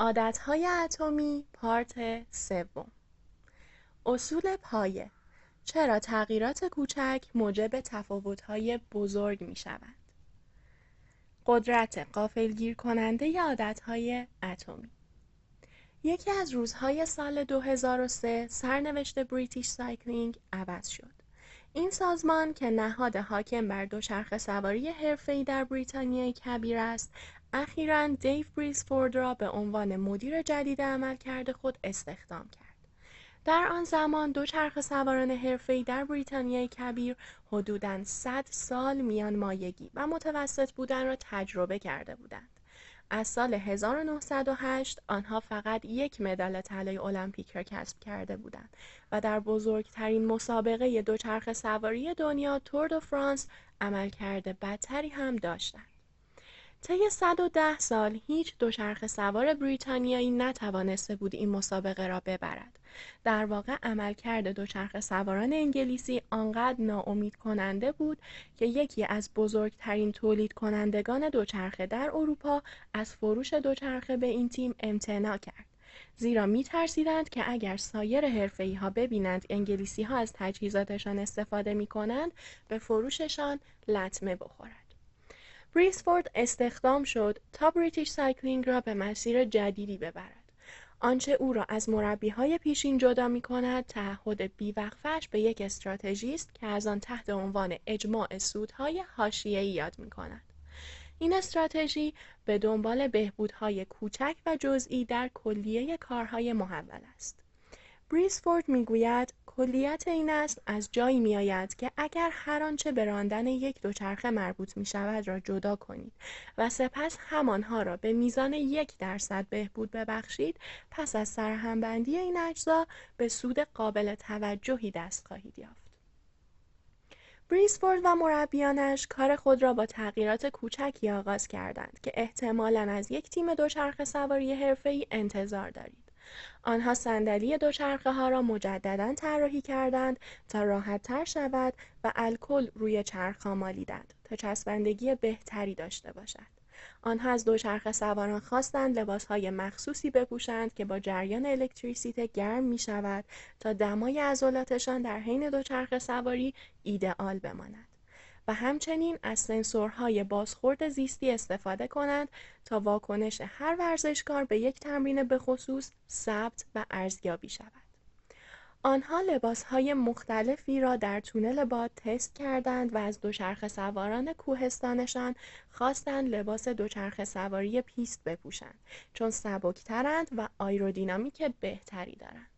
عادتهای اتمی پارت سوم اصول پایه چرا تغییرات کوچک موجب تفاوتهای بزرگ می شود؟ قدرت غافلگیر کننده عادتهای اتمی یکی از روزهای سال 2003 سرنوشت British Cycling عوض شد. این سازمان که نهاد حاکم بر دوچرخه سواری حرفه‌ای در بریتانیای کبیر است اخیرا دیو بریزفورد را به عنوان مدیر جدید عملکرد خود استخدام کرد. در آن زمان دوچرخه سواران حرفه‌ای در بریتانیای کبیر حدوداً 100 سال میان مایگی و متوسط بودن را تجربه کرده بودند. از سال 1908 آنها فقط یک مدال طلای المپیک را کسب کرده بودند و در بزرگترین مسابقه دوچرخه سواری دنیا تور دو فرانس عملکرد بدتری هم داشتند. طی 110 سال هیچ دوچرخه سوار بریتانیایی نتوانسته بود این مسابقه را ببرد. در واقع عملکرد دوچرخه سواران انگلیسی آنقدر ناامید کننده بود که یکی از بزرگترین تولید کنندگان دوچرخه در اروپا از فروش دوچرخه به این تیم امتناع کرد. زیرا می ترسیدند که اگر سایر حرفه‌ای ها ببینند انگلیسی ها از تجهیزاتشان استفاده می کنند به فروششان لطمه بخورد. بریسفورد استخدام شد تا British Cycling را به مسیر جدیدی ببرد. آنچه او را از های پیشین جدا می کند تعهد بی‌وقفه‌ش به یک استراتژیست که از آن تحت عنوان اجماع سودهای حاشیه‌ای یاد می کند. این استراتژی به دنبال بهبودهای کوچک و جزئی در کلیه کارهای محول است. بریسفورد می‌گوید کلیت این است از جایی میآید که اگر هر آنچه به راندن یک دوچرخه مربوط می شود را جدا کنید و سپس همانها را به میزان یک درصد بهبود ببخشید پس از سرهمبندی این اجزا به سود قابل توجهی دست خواهید یافت. بریسفورد و مربیانش کار خود را با تغییرات کوچکی آغاز کردند که احتمالاً از یک تیم دوچرخه سواری حرفه‌ای انتظار دارید. آنها صندلی دوچرخه ها را مجددا طراحی کردند تا راحت تر شود و الکل روی چرخ ها مالیدند تا چسبندگی بهتری داشته باشد. آنها از دوچرخه سواران خواستند لباس های مخصوصی بپوشند که با جریان الکتریسیته گرم می شود تا دمای عضلاتشان در حین دوچرخه سواری ایدئال بماند. و همچنین از سنسورهای بازخورد زیستی استفاده کنند تا واکنش هر ورزشکار به یک تمرین به خصوص ثبت و ارزیابی شود. آنها لباسهای مختلفی را در تونل باد تست کردند و از دوچرخه سواران کوهستانشان خواستند لباس دوچرخه سواری پیست بپوشند چون سبکترند و آیرودینامیک بهتری دارند.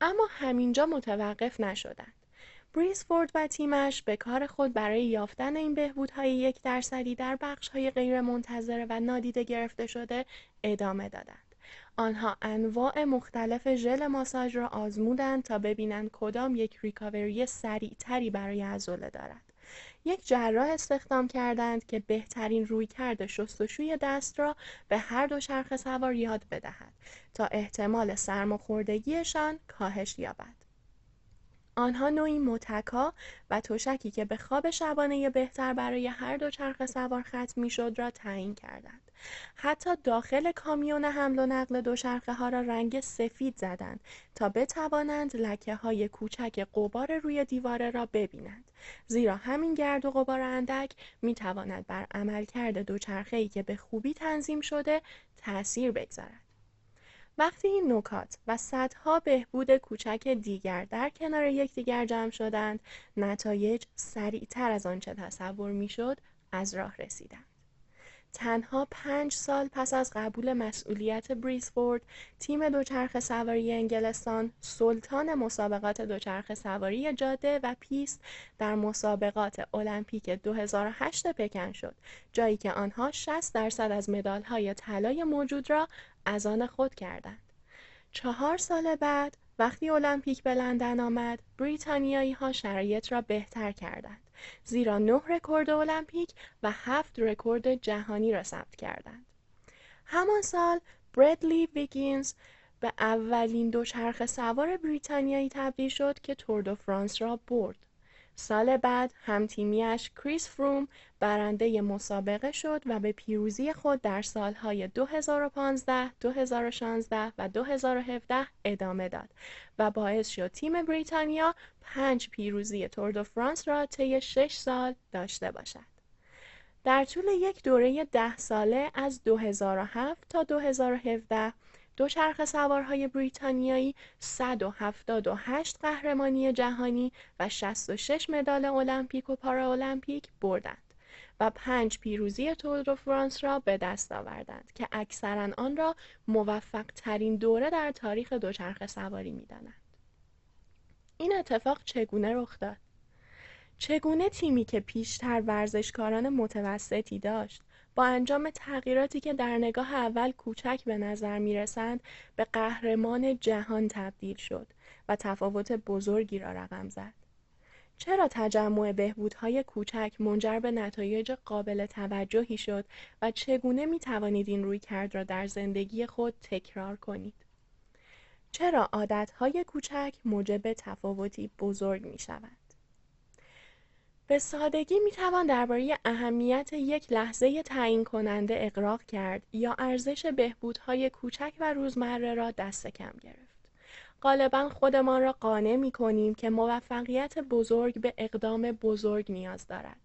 اما همینجا متوقف نشدند. بریسفورد و تیمش به کار خود برای یافتن این بهبودهای یک درصدی در بخشهای غیرمنتظره و نادیده گرفته شده ادامه دادند. آنها انواع مختلف ژل ماساژ را آزمودند تا ببینند کدام یک ریکاوری سریعتری برای عضله دارد. یک جراح استخدام کردند که بهترین رویکرد شستشوی دست را به هر دو چرخ سوار یاد بدهد تا احتمال سرماخوردگیشان کاهش یابد. آنها نوعی متکا و تشکی که به خواب شبانه بهتر برای هر دو چرخ سوار ختم می‌شد را تعیین کردند. حتی داخل کامیون حمل و نقل دوچرخه ها را رنگ سفید زدند تا بتوانند لکه های کوچک قبار روی دیواره را ببینند زیرا همین گرد و غبار اندک می تواند بر عملکرد دوچرخه ای که به خوبی تنظیم شده تأثیر بگذارد وقتی این نکات و صدها بهبود کوچک دیگر در کنار یکدیگر جمع شدند نتایج سریعتر از آنچه تصور می‌شد از راه رسیدند. تنها پنج سال پس از قبول مسئولیت بریسفورد تیم دوچرخه سواری انگلستان سلطان مسابقات دوچرخه سواری جاده و پیست در مسابقات المپیک 2008 پکن شد جایی که آنها 60 درصد از مدالهای طلای موجود را از آن خود کردند. چهار سال بعد وقتی المپیک به لندن آمد بریتانیایی ها شرایط را بهتر کردند. زیرا نه رکورد المپیک و هفت رکورد جهانی را ثبت کردند. همان سال بردلی ویگینز به اولین دوچرخه سوار بریتانیایی تبدیل شد که تور دو فرانس را برد. سال بعد همتیمیش کریس فروم برنده مسابقه شد و به پیروزی خود در سالهای 2015, 2016 و 2017 ادامه داد و باعث شد تیم بریتانیا پنج پیروزی تور دو فرانس را طی 6 سال داشته باشد. در طول یک دوره ده ساله از 2007 تا 2017 دوچرخه سوارهای بریتانیایی 178 قهرمانی جهانی و 66 مدال المپیک و پاراولمپیک بردند و پنج پیروزی تور فرانس را به دست آوردند که اکثرا آن را موفق ترین دوره در تاریخ دوچرخه سواری می‌دانند. این اتفاق چگونه رخ داد؟ چگونه تیمی که پیشتر ورزشکاران متوسطی داشت با انجام تغییراتی که در نگاه اول کوچک به نظر می رسند به قهرمان جهان تبدیل شد و تفاوت بزرگی را رقم زد. چرا تجمع بهبودهای کوچک منجر به نتایج قابل توجهی شد و چگونه می توانید این روی کرد را در زندگی خود تکرار کنید؟ چرا عادتهای کوچک موجب تفاوتی بزرگ می شود؟ به سادگی می‌توان درباره اهمیت یک لحظه تعیین کننده اقراق کرد یا ارزش بهبودهای کوچک و روزمره را دست کم گرفت. غالبا خودمان را قانع می کنیم که موفقیت بزرگ به اقدام بزرگ نیاز دارد.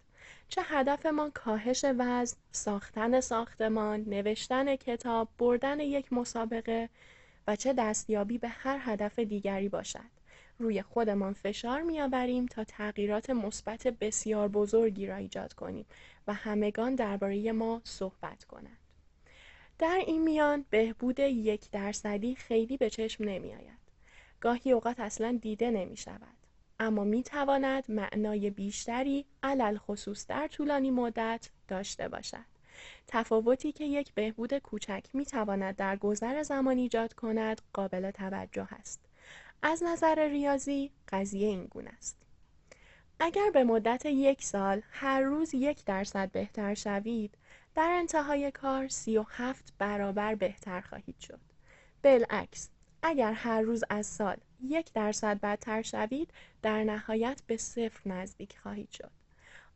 چه هدفمان کاهش وزن، ساختن ساختمان، نوشتن کتاب، بردن یک مسابقه و چه دستیابی به هر هدف دیگری باشد. روی خودمان فشار میآوریم تا تغییرات مثبت بسیار بزرگی را ایجاد کنیم و همگان درباره ما صحبت کنند. در این میان بهبود یک درصدی خیلی به چشم نمی آید. گاهی اوقات اصلا دیده نمی شود. اما می تواند معنای بیشتری علل خصوص در طولانی مدت داشته باشد. تفاوتی که یک بهبود کوچک می تواند در گذر زمان ایجاد کند قابل توجه است. از نظر ریاضی قضیه این گونه است. اگر به مدت یک سال هر روز یک درصد بهتر شوید در انتهای کار سی و هفت برابر بهتر خواهید شد. بالعکس اگر هر روز از سال یک درصد بدتر شوید در نهایت به صفر نزدیک خواهید شد.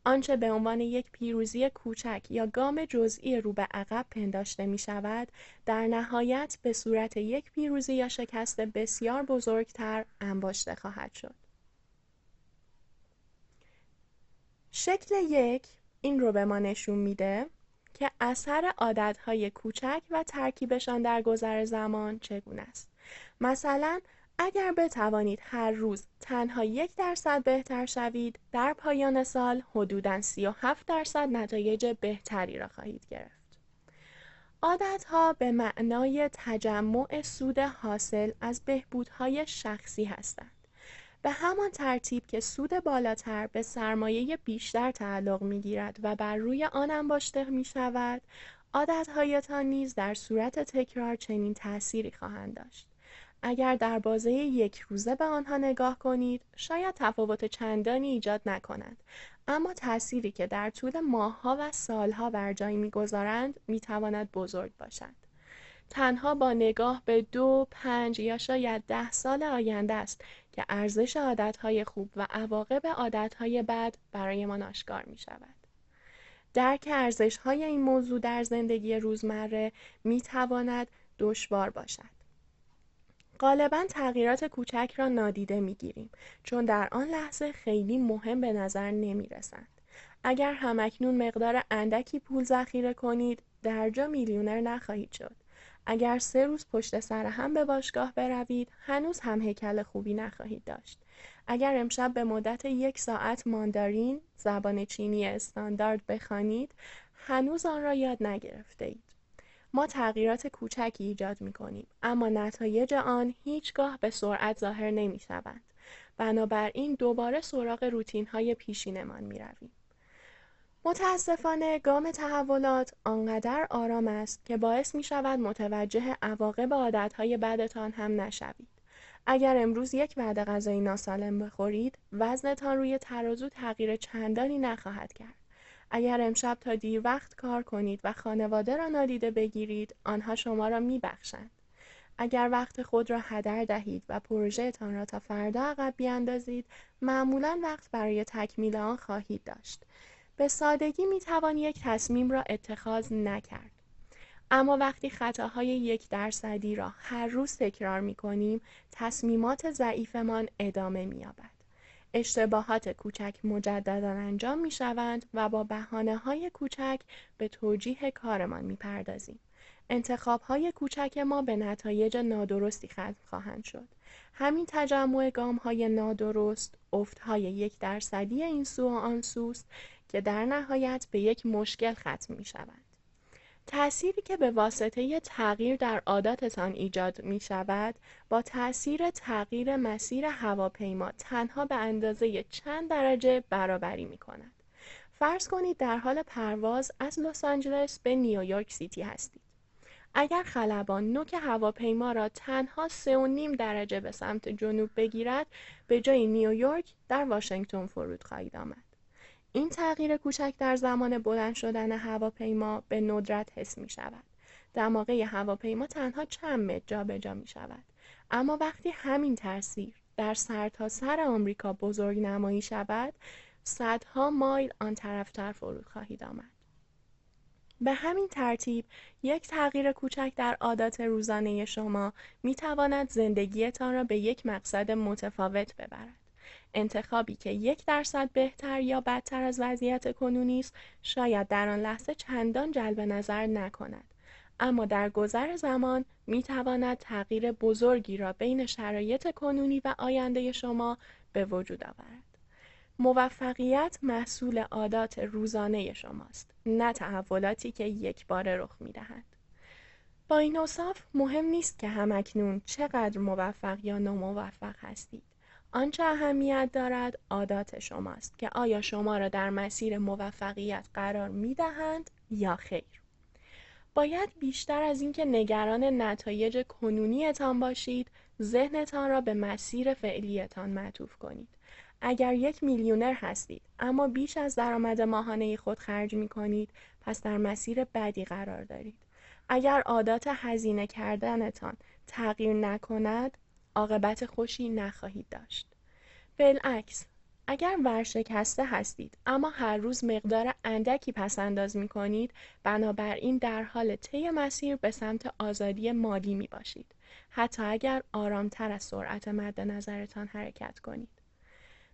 آنچه به عنوان یک پیروزی کوچک یا گام جزئی رو به عقب پنداشته می شود در نهایت به صورت یک پیروزی یا شکست بسیار بزرگتر انباشته خواهد شد. شکل یک این رو به ما نشون میده که اثر عادتهای کوچک و ترکیبشان در گذر زمان چگونه است. مثلا اگر بتوانید هر روز تنها یک درصد بهتر شوید در پایان سال حدوداً 37 درصد نتایج بهتری را خواهید گرفت. عادتها به معنای تجمع سود حاصل از بهبودهای شخصی هستند. به همان ترتیب که سود بالاتر به سرمایه بیشتر تعلق می گیرد و بر روی آن انباشته می شود، عادتهایتان نیز در صورت تکرار چنین تأثیری خواهند داشت. اگر در بازه یک روزه به آنها نگاه کنید شاید تفاوت چندانی ایجاد نکنند اما تأثیری که در طول ماهها و سالها بر جای می‌گذارند می‌تواند بزرگ باشد تنها با نگاه به دو، پنج یا شاید ده سال آینده است که ارزش عادتهای خوب و عواقب عادتهای بد برایمان آشکار می شود. درک ارزش های این موضوع در زندگی روزمره می تواند دشوار باشد. غالبا تغییرات کوچک را نادیده می گیریم چون در آن لحظه خیلی مهم به نظر نمی رسند. اگر همکنون مقدار اندکی پول ذخیره کنید در جا میلیونر نخواهید شد. اگر سه روز پشت سر هم به باشگاه بروید هنوز هم هیکل خوبی نخواهید داشت. اگر امشب به مدت یک ساعت ماندارین زبان چینی استاندارد بخوانید هنوز آن را یاد نگرفته اید. ما تغییرات کوچکی ایجاد می کنیم اما نتایج آن هیچگاه به سرعت ظاهر نمی شوند. بنابراین دوباره سراغ روتین های پیشینمان می رویم. متاسفانه گام تحولات آنقدر آرام است که باعث می شود متوجه عواقب عادتهای بدتان هم نشوید. اگر امروز یک وعده غذایی ناسالم بخورید وزنتان روی ترازو تغییر چندانی نخواهد کرد اگر امشب تا دیر وقت کار کنید و خانواده را نادیده بگیرید آنها شما را میبخشند. اگر وقت خود را هدر دهید و پروژهتان را تا فردا عقب بیاندازید معمولا وقت برای تکمیل آن خواهید داشت. به سادگی می توان یک تصمیم را اتخاذ نکرد. اما وقتی خطاهای یک درصدی را هر روز تکرار می کنیم تصمیمات ضعیفمان ادامه می یابد. اشتباهات کوچک مجددا انجام می شوند و با بحانه های کوچک به توجیه کارمان می پردازیم. انتخاب های کوچک ما به نتایج نادرستی ختم خواهند شد. همین تجمع گام های نادرست افت های یک درصدی این سو و آن سوست که در نهایت به یک مشکل ختم می شوند. تأثیری که به واسطه تغییر در عاداتتان ایجاد می شود با تأثیر تغییر مسیر هواپیما تنها به اندازه چند درجه برابری می کند. فرض کنید در حال پرواز از لس آنجلس به نیویورک سیتی هستید. اگر خلبان نوک هواپیما را تنها سه و نیم درجه به سمت جنوب بگیرد به جای نیویورک در واشنگتن فرود خواهید آمد. این تغییر کوچک در زمان بلند شدن هواپیما به ندرت حس می شود. دماغه هواپیما تنها چند متر جابجا می شود. اما وقتی همین تاثیر در سرتاسر سر آمریکا بزرگ نمایی شود صدها مایل آن طرفتر فرود خواهید آمد. به همین ترتیب یک تغییر کوچک در عادات روزانه شما می تواند زندگیتان را به یک مقصد متفاوت ببرد. انتخابی که یک درصد بهتر یا بدتر از وضعیت کنونی است شاید در آن لحظه چندان جلب نظر نکند. اما در گذر زمان می تواند تغییر بزرگی را بین شرایط کنونی و آینده شما به وجود آورد. موفقیت محصول عادات روزانه شماست نه تحولاتی که یک بار رخ می دهند. با این اصاف مهم نیست که همکنون چقدر موفق یا ناموفق هستید. آنچه اهمیت دارد عادات شماست که آیا شما را در مسیر موفقیت قرار می دهند یا خیر. باید بیشتر از اینکه نگران نتایج کنونیتان باشید، ذهنتان را به مسیر فعلیتان معطوف کنید. اگر یک میلیونر هستید اما بیش از درآمد ماهانه خود خرج می کنید، پس در مسیر بدی قرار دارید. اگر عادات هزینه کردنتان تغییر نکند، عاقبت خوشی نخواهید داشت. بالعکس اگر ورشکسته هستید اما هر روز مقدار اندکی پس انداز می کنید بنابراین در حال طی مسیر به سمت آزادی مالی می باشید حتی اگر آرامتر از سرعت مد نظرتان حرکت کنید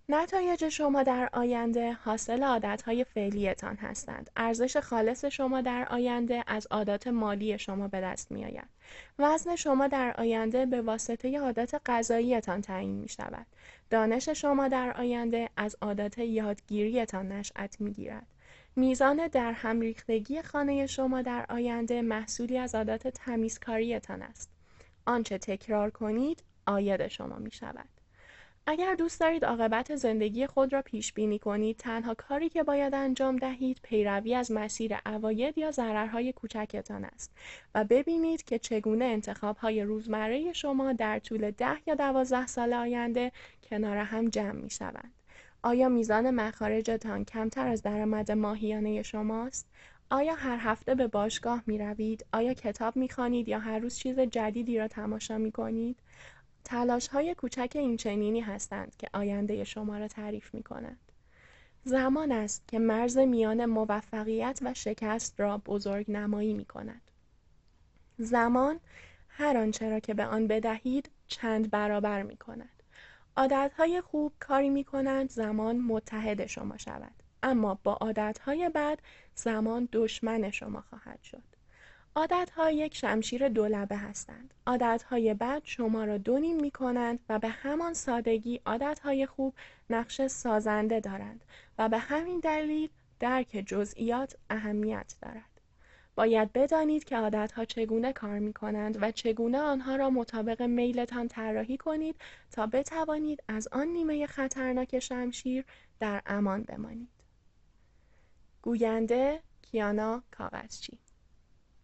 نتایج شما در آینده حاصل عادتهای فعلیتان هستند. ارزش خالص شما در آینده از عادات مالی شما به دست می آید. وزن شما در آینده به واسطه عادات غذاییتان تعیین می شود. دانش شما در آینده از عادات یادگیریتان نشأت می گیرد. میزان در هم ریختگی خانه شما در آینده محصولی از عادات تمیزکاریتان است. آنچه تکرار کنید آید شما می شود. اگر دوست دارید عاقبت زندگی خود را پیش بینی کنید تنها کاری که باید انجام دهید پیروی از مسیر اواید یا ضررهای کوچکتان است و ببینید که چگونه انتخابهای روزمره شما در طول ده یا دوازده سال آینده کنار هم جمع می شوند. آیا میزان مخارجتان کمتر از درآمد ماهیانه شماست؟ آیا هر هفته به باشگاه می روید؟ آیا کتاب می خوانید یا هر روز چیز جدیدی را تماشا می کنید؟ تلاش های کوچک این چنینی هستند که آینده شما را تعریف می کنند. زمان است که مرز میان موفقیت و شکست را بزرگ نمایی می کند. زمان هر آنچه را که به آن بدهید چند برابر می کند. عادتهای خوب کاری می کنند زمان متحد شما شود. اما با عادتهای بد زمان دشمن شما خواهد شد. عادتها یک شمشیر دولبه هستند. عادتهای بد شما را دونیم می کنند و به همان سادگی عادتهای خوب نقش سازنده دارند و به همین دلیل درک جزئیات اهمیت دارد. باید بدانید که عادتها چگونه کار می کنند و چگونه آنها را مطابق میلتان طراحی کنید تا بتوانید از آن نیمه خطرناک شمشیر در امان بمانید. گوینده کیانا کاغذچی